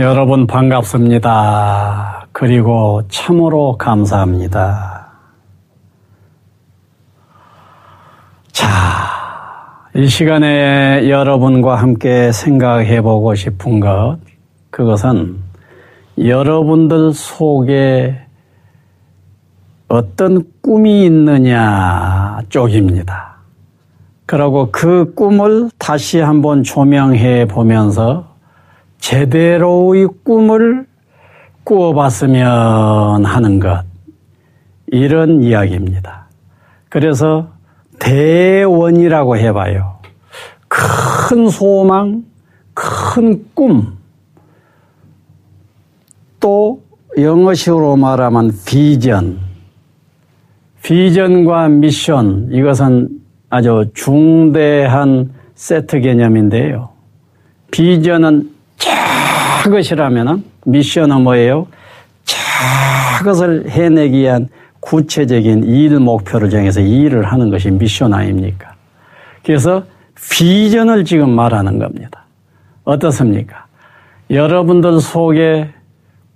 여러분 반갑습니다. 그리고 참으로 감사합니다. 자, 이 시간에 여러분과 함께 생각해 보고 싶은 것, 그것은 여러분들 속에 어떤 꿈이 있느냐 쪽입니다. 그리고 그 꿈을 다시 한번 조명해 보면서 제대로의 꿈을 꾸어봤으면 하는 것. 이런 이야기입니다. 그래서 대원이라고 해봐요. 큰 소망, 큰 꿈, 또 영어식으로 말하면 비전, 비전과 미션, 이것은 아주 중대한 세트 개념인데요. 비전은 작것이라면 미션은 뭐예요? 작것을 해내기 위한 구체적인 일 목표를 정해서 일을 하는 것이 미션 아닙니까? 그래서 비전을 지금 말하는 겁니다. 어떻습니까? 여러분들 속에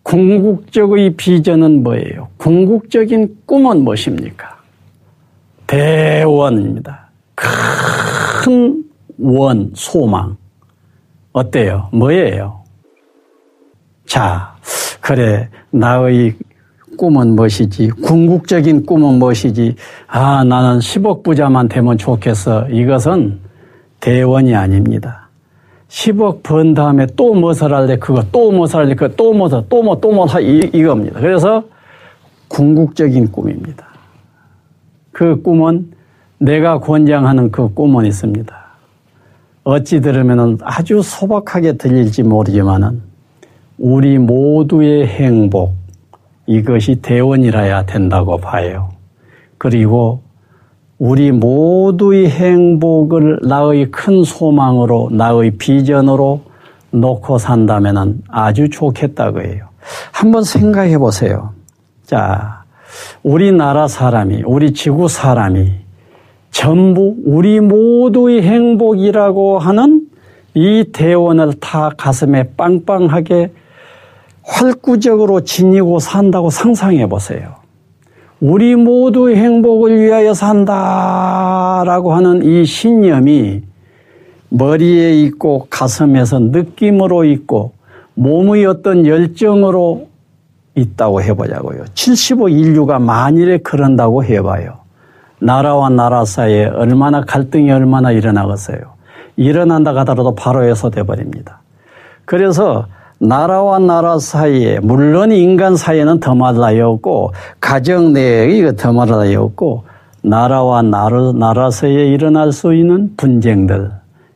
궁극적의 비전은 뭐예요? 궁극적인 꿈은 무엇입니까? 대원입니다. 큰 원, 소망. 어때요? 뭐예요? 자, 그래, 나의 꿈은 무엇이지? 궁극적인 꿈은 무엇이지? 아, 나는 10억 부자만 되면 좋겠어. 이것은 대원이 아닙니다. 10억 번 다음에 또 무엇을 할래? 그거 또 무엇을 할래? 그거 또 무엇을, 또 뭐, 또 뭐, 이, 이겁니다. 그래서 궁극적인 꿈입니다. 그 꿈은 내가 권장하는 그 꿈은 있습니다. 어찌 들으면 아주 소박하게 들릴지 모르지만은 우리 모두의 행복, 이것이 대원이라야 된다고 봐요. 그리고 우리 모두의 행복을 나의 큰 소망으로, 나의 비전으로 놓고 산다면 아주 좋겠다고 해요. 한번 생각해 보세요. 자, 우리나라 사람이, 우리 지구 사람이 전부 우리 모두의 행복이라고 하는 이 대원을 다 가슴에 빵빵하게 활구적으로 지니고 산다고 상상해 보세요. 우리 모두의 행복을 위하여 산다라고 하는 이 신념이 머리에 있고 가슴에서 느낌으로 있고 몸의 어떤 열정으로 있다고 해보자고요. 75 인류가 만일에 그런다고 해봐요. 나라와 나라 사이에 얼마나 갈등이 얼마나 일어나겠어요. 일어난다 하더라도 바로 해소돼 버립니다. 그래서 나라와 나라 사이에 물론 인간 사이에는 더 말라였고 가정 내에 이거 더 말라였고 나라와 나라, 나라 사이에 일어날 수 있는 분쟁들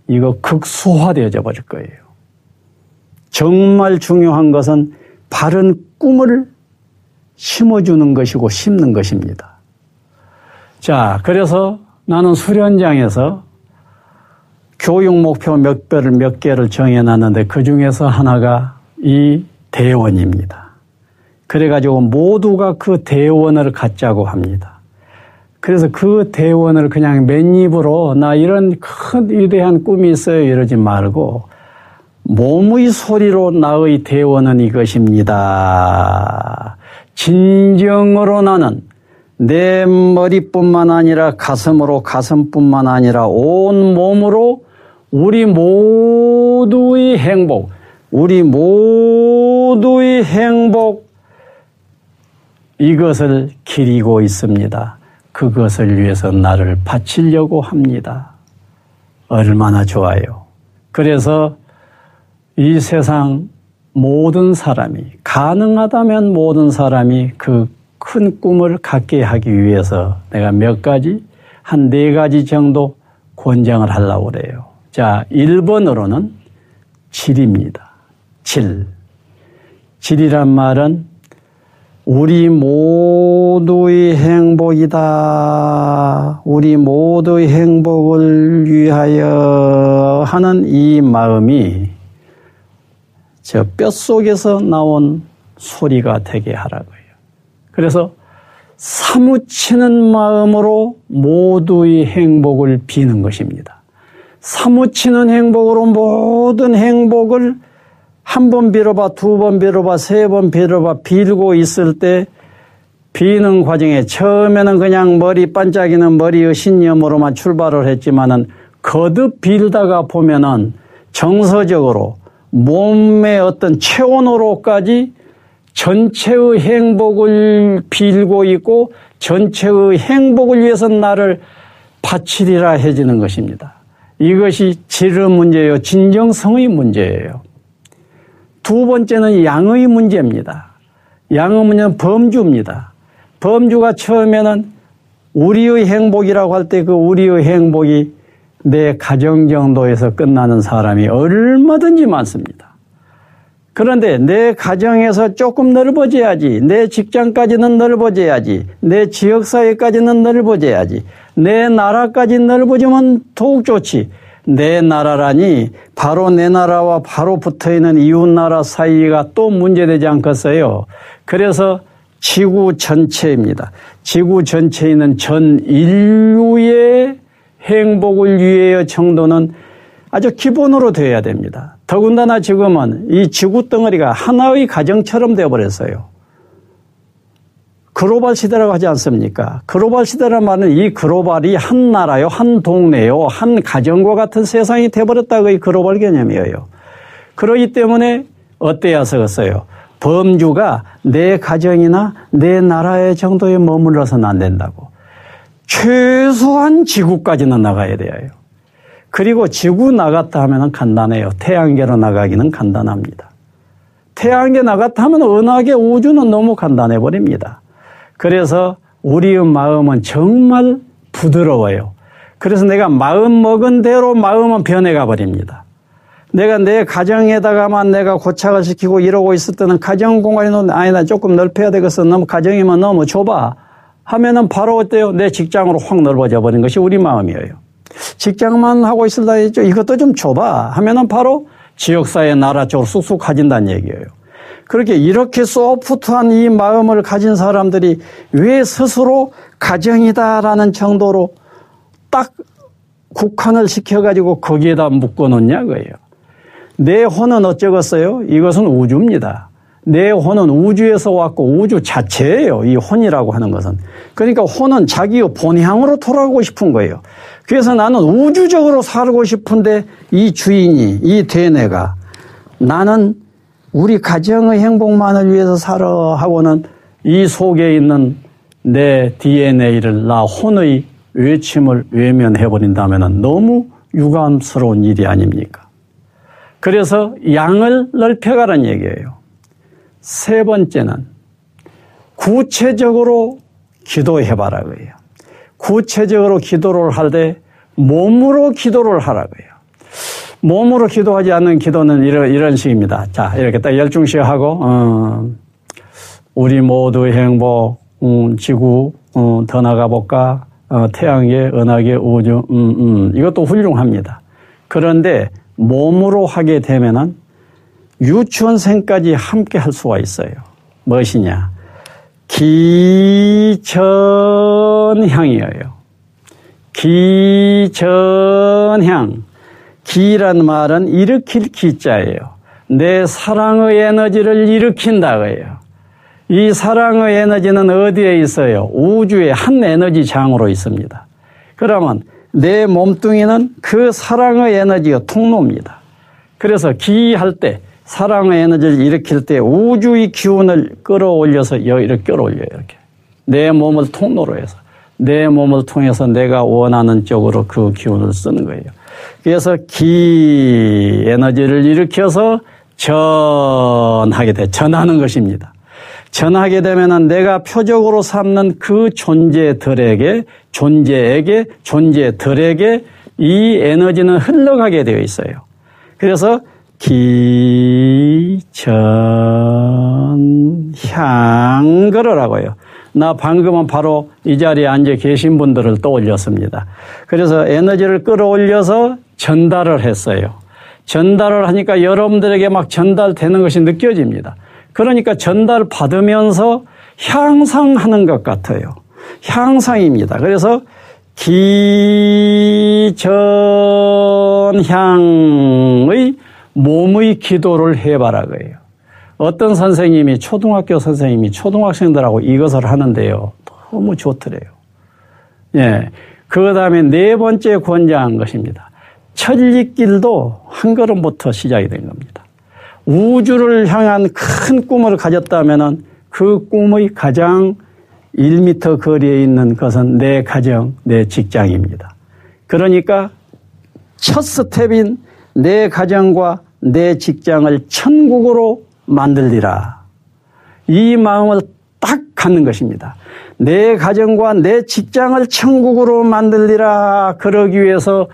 이거 극소화되어져 버릴 거예요. 정말 중요한 것은 바른 꿈을 심어주는 것이고 심는 것입니다. 자, 그래서 나는 수련장에서 교육 목표 몇 개를 몇 개를 정해놨는데 그 중에서 하나가 이 대원입니다. 그래가지고 모두가 그 대원을 갖자고 합니다. 그래서 그 대원을 그냥 맨입으로 나 이런 큰 위대한 꿈이 있어요 이러지 말고 몸의 소리로 나의 대원은 이것입니다. 진정으로 나는 내 머리뿐만 아니라 가슴으로 가슴뿐만 아니라 온 몸으로 우리 모두의 행복, 우리 모두의 행복, 이것을 기리고 있습니다. 그것을 위해서 나를 바치려고 합니다. 얼마나 좋아요. 그래서 이 세상 모든 사람이, 가능하다면 모든 사람이 그 큰 꿈을 갖게 하기 위해서 내가 몇 가지, 한 네 가지 정도 권장을 하려고 그래요. 자, 1번으로는 질입니다. 질. 질이란 말은 우리 모두의 행복이다. 우리 모두의 행복을 위하여 하는 이 마음이 저 뼛속에서 나온 소리가 되게 하라고요. 그래서 사무치는 마음으로 모두의 행복을 비는 것입니다. 사무치는 행복으로 모든 행복을 한 번 빌어봐, 두 번 빌어봐, 세 번 빌어봐, 빌고 있을 때 비는 과정에 처음에는 그냥 머리 반짝이는 머리의 신념으로만 출발을 했지만은 거듭 빌다가 보면은 정서적으로 몸의 어떤 체온으로까지 전체의 행복을 빌고 있고 전체의 행복을 위해서 나를 바치리라 해지는 것입니다. 이것이 질의 문제요 진정성의 문제예요. 두 번째는 양의 문제입니다. 양의 문제는 범주입니다. 범주가 처음에는 우리의 행복이라고 할 때 그 우리의 행복이 내 가정 정도에서 끝나는 사람이 얼마든지 많습니다. 그런데 내 가정에서 조금 넓어져야지, 내 직장까지는 넓어져야지, 내 지역사회까지는 넓어져야지, 내 나라까지 넓어지면 더욱 좋지. 내 나라라니 바로 내 나라와 바로 붙어 있는 이웃 나라 사이가 또 문제되지 않겠어요. 그래서 지구 전체입니다. 지구 전체에 있는 전 인류의 행복을 위하여 정도는 아주 기본으로 되어야 됩니다. 더군다나 지금은 이 지구 덩어리가 하나의 가정처럼 되어버렸어요. 글로벌 시대라고 하지 않습니까? 글로벌 시대란 말은 이 글로벌이 한 나라요, 한 동네요, 한 가정과 같은 세상이 되어버렸다고 이 글로벌 개념이에요. 그러기 때문에 어때야 서겠어요? 범주가 내 가정이나 내 나라의 정도에 머물러서는 안 된다고. 최소한 지구까지는 나가야 돼요. 그리고 지구 나갔다 하면 간단해요. 태양계로 나가기는 간단합니다. 태양계 나갔다 하면 은하계 우주는 너무 간단해 버립니다. 그래서 우리의 마음은 정말 부드러워요. 그래서 내가 마음 먹은 대로 마음은 변해가 버립니다. 내가 내 가정에다가만 내가 고착을 시키고 이러고 있을 때는 가정 공간이 아니다 조금 넓혀야 되겠어 너무 가정이면 너무 좁아 하면은 바로 어때요 내 직장으로 확 넓어져 버린 것이 우리 마음이에요 직장만 하고 있을다 했죠 이것도 좀 좁아 하면은 바로 지역사회 나라 쪽으로 쑥쑥 가진다는 얘기예요 그렇게 이렇게 소프트한 이 마음을 가진 사람들이 왜 스스로 가정이다라는 정도로 딱 국한을 시켜가지고 거기에다 묶어 놓냐 고해요 내 혼은 어쩌겠어요? 이것은 우주입니다. 내 혼은 우주에서 왔고 우주 자체예요. 이 혼이라고 하는 것은. 그러니까 혼은 자기의 본향으로 돌아가고 싶은 거예요. 그래서 나는 우주적으로 살고 싶은데 이 주인이, 이 대뇌가 나는 우리 가정의 행복만을 위해서 살아 하고는 이 속에 있는 내 DNA를 나 혼의 외침을 외면해버린다면 너무 유감스러운 일이 아닙니까? 그래서 양을 넓혀가라는 얘기예요. 세 번째는 구체적으로 기도해봐라 고해요 구체적으로 기도를 할 때 몸으로 기도를 하라고요. 몸으로 기도하지 않는 기도는 이런, 이런 식입니다. 자, 이렇게 딱 열중씩 하고, 어, 우리 모두의 행복, 음, 지구, 어, 더 나가볼까? 어, 태양계, 은하계, 우주, 음, 음. 이것도 훌륭합니다. 그런데 몸으로 하게 되면은 유치원생까지 함께 할 수가 있어요. 무엇이냐? 기전향이에요. 기전향. 기란 말은 일으킬 기자예요. 내 사랑의 에너지를 일으킨다고요. 이 사랑의 에너지는 어디에 있어요? 우주의 한 에너지 장으로 있습니다. 그러면 내 몸뚱이는 그 사랑의 에너지가 통로입니다. 그래서 기할 때 사랑의 에너지를 일으킬 때 우주의 기운을 끌어올려서 이렇게 끌어올려요. 이렇게. 내 몸을 통로로 해서. 내 몸을 통해서 내가 원하는 쪽으로 그 기운을 쓰는 거예요. 그래서 기 에너지를 일으켜서 전하게 돼. 전하는 것입니다. 전하게 되면은 내가 표적으로 삼는 그 존재들에게, 존재에게, 존재들에게 이 에너지는 흘러가게 되어 있어요. 그래서 기, 전, 향, 그러라고요. 나 방금은 바로 이 자리에 앉아 계신 분들을 떠올렸습니다. 그래서 에너지를 끌어올려서 전달을 했어요. 전달을 하니까 여러분들에게 막 전달되는 것이 느껴집니다. 그러니까 전달 받으면서 향상하는 것 같아요. 향상입니다. 그래서 기전향의 몸의 기도를 해봐라 그예요. 어떤 선생님이 초등학교 선생님이 초등학생들하고 이것을 하는데요. 너무 좋더래요. 예. 그 다음에 네 번째 권장한 것입니다. 천리길도 한 걸음부터 시작이 된 겁니다. 우주를 향한 큰 꿈을 가졌다면 그 꿈의 가장 1미터 거리에 있는 것은 내 가정, 내 직장입니다. 그러니까 첫 스텝인 내 가정과 내 직장을 천국으로 만들리라. 이 마음을 딱 갖는 것입니다. 내 가정과 내 직장을 천국으로 만들리라. 그러기 위해서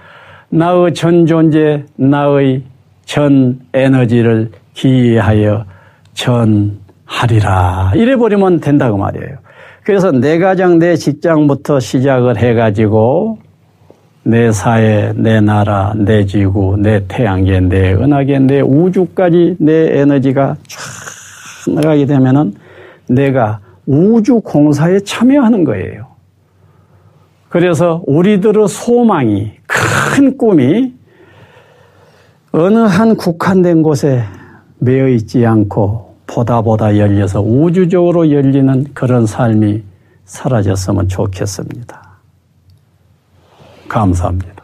나의 전 존재, 나의 전 에너지를 기하여 전하리라. 이래 버리면 된다고 말이에요. 그래서 내 가정, 내 직장부터 시작을 해가지고 내 사회, 내 나라, 내 지구, 내 태양계, 내 은하계, 내 우주까지 내 에너지가 쫙 나가게 되면은 내가 우주 공사에 참여하는 거예요. 그래서 우리들의 소망이 큰 꿈이 어느 한 국한된 곳에 매여 있지 않고 보다 보다 열려서 우주적으로 열리는 그런 삶이 사라졌으면 좋겠습니다. 감사합니다.